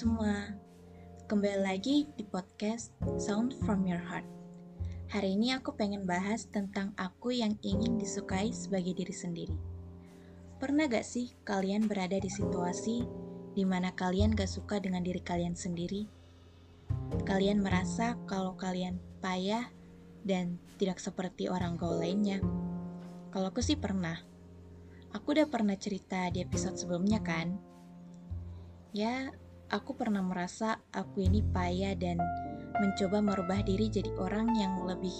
semua, kembali lagi di podcast Sound from Your Heart. Hari ini aku pengen bahas tentang aku yang ingin disukai sebagai diri sendiri. Pernah gak sih kalian berada di situasi di mana kalian gak suka dengan diri kalian sendiri? Kalian merasa kalau kalian payah dan tidak seperti orang gaul lainnya. Kalau aku sih pernah. Aku udah pernah cerita di episode sebelumnya kan? Ya, aku pernah merasa aku ini payah dan mencoba merubah diri jadi orang yang lebih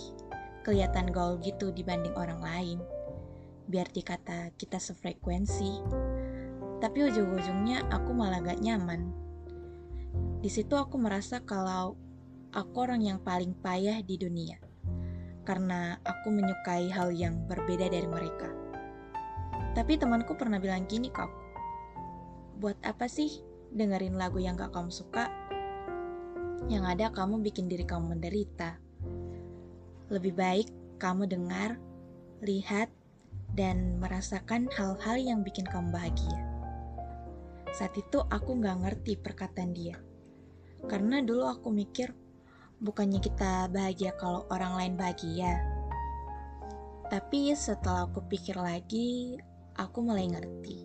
kelihatan gaul gitu dibanding orang lain. Biar dikata kita sefrekuensi. Tapi ujung-ujungnya aku malah gak nyaman. Di situ aku merasa kalau aku orang yang paling payah di dunia. Karena aku menyukai hal yang berbeda dari mereka. Tapi temanku pernah bilang gini kok. Buat apa sih dengerin lagu yang gak kamu suka, yang ada kamu bikin diri kamu menderita. Lebih baik kamu dengar, lihat, dan merasakan hal-hal yang bikin kamu bahagia. Saat itu aku gak ngerti perkataan dia. Karena dulu aku mikir, bukannya kita bahagia kalau orang lain bahagia. Tapi setelah aku pikir lagi, aku mulai ngerti.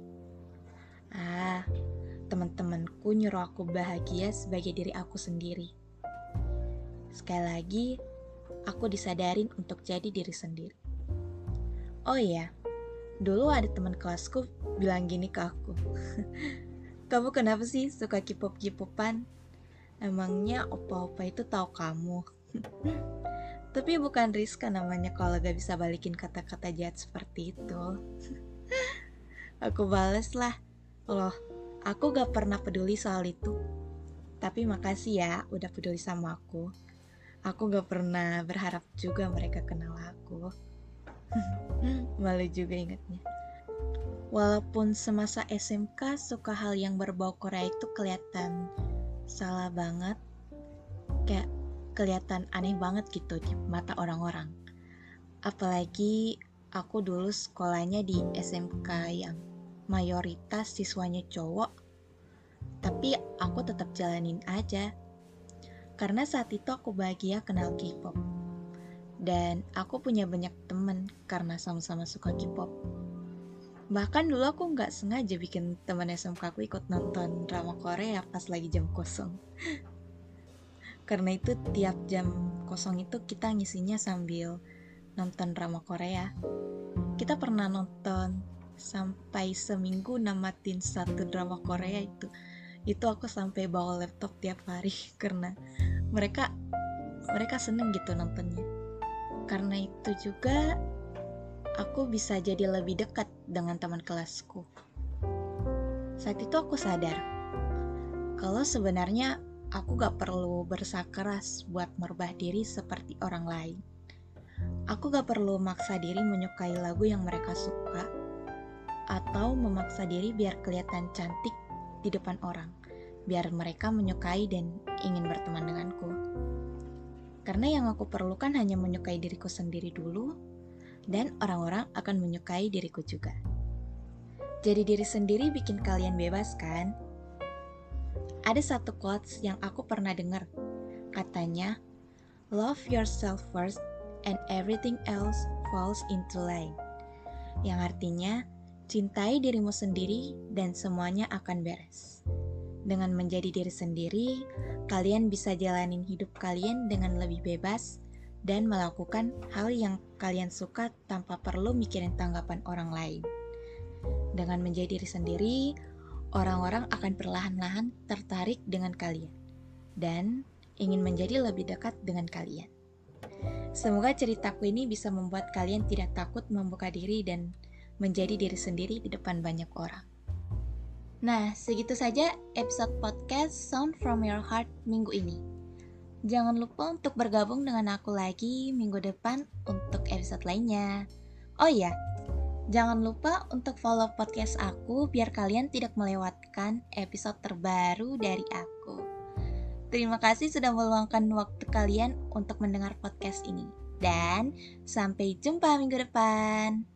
Ah, teman-temanku nyuruh aku bahagia sebagai diri aku sendiri. Sekali lagi, aku disadarin untuk jadi diri sendiri. Oh iya, dulu ada teman kelasku bilang gini ke aku. kamu kenapa sih suka K-pop K-popan? Emangnya opa-opa itu tahu kamu? Tapi bukan Rizka namanya kalau gak bisa balikin kata-kata jahat seperti itu. aku bales lah, loh Aku gak pernah peduli soal itu. Tapi makasih ya udah peduli sama aku. Aku gak pernah berharap juga mereka kenal aku. Malu juga ingetnya. Walaupun semasa SMK suka hal yang berbau Korea itu kelihatan salah banget. Kayak kelihatan aneh banget gitu di mata orang-orang. Apalagi aku dulu sekolahnya di SMK yang mayoritas siswanya cowok, tapi aku tetap jalanin aja. Karena saat itu aku bahagia kenal K-pop. Dan aku punya banyak temen karena sama-sama suka K-pop. Bahkan dulu aku nggak sengaja bikin teman SMK aku ikut nonton drama Korea pas lagi jam kosong. karena itu tiap jam kosong itu kita ngisinya sambil nonton drama Korea. Kita pernah nonton sampai seminggu namatin satu drama Korea itu. Itu aku sampai bawa laptop tiap hari karena mereka mereka seneng gitu nontonnya. Karena itu juga aku bisa jadi lebih dekat dengan teman kelasku. Saat itu aku sadar kalau sebenarnya aku gak perlu berusaha keras buat merubah diri seperti orang lain. Aku gak perlu maksa diri menyukai lagu yang mereka suka atau memaksa diri biar kelihatan cantik di depan orang, biar mereka menyukai dan ingin berteman denganku. Karena yang aku perlukan hanya menyukai diriku sendiri dulu, dan orang-orang akan menyukai diriku juga. Jadi diri sendiri bikin kalian bebas kan? Ada satu quotes yang aku pernah dengar. Katanya, love yourself first and everything else falls into line. Yang artinya, Cintai dirimu sendiri dan semuanya akan beres. Dengan menjadi diri sendiri, kalian bisa jalanin hidup kalian dengan lebih bebas dan melakukan hal yang kalian suka tanpa perlu mikirin tanggapan orang lain. Dengan menjadi diri sendiri, orang-orang akan perlahan-lahan tertarik dengan kalian dan ingin menjadi lebih dekat dengan kalian. Semoga ceritaku ini bisa membuat kalian tidak takut membuka diri dan menjadi diri sendiri di depan banyak orang. Nah, segitu saja episode podcast Sound from Your Heart minggu ini. Jangan lupa untuk bergabung dengan aku lagi minggu depan untuk episode lainnya. Oh iya, jangan lupa untuk follow podcast aku biar kalian tidak melewatkan episode terbaru dari aku. Terima kasih sudah meluangkan waktu kalian untuk mendengar podcast ini. Dan sampai jumpa minggu depan.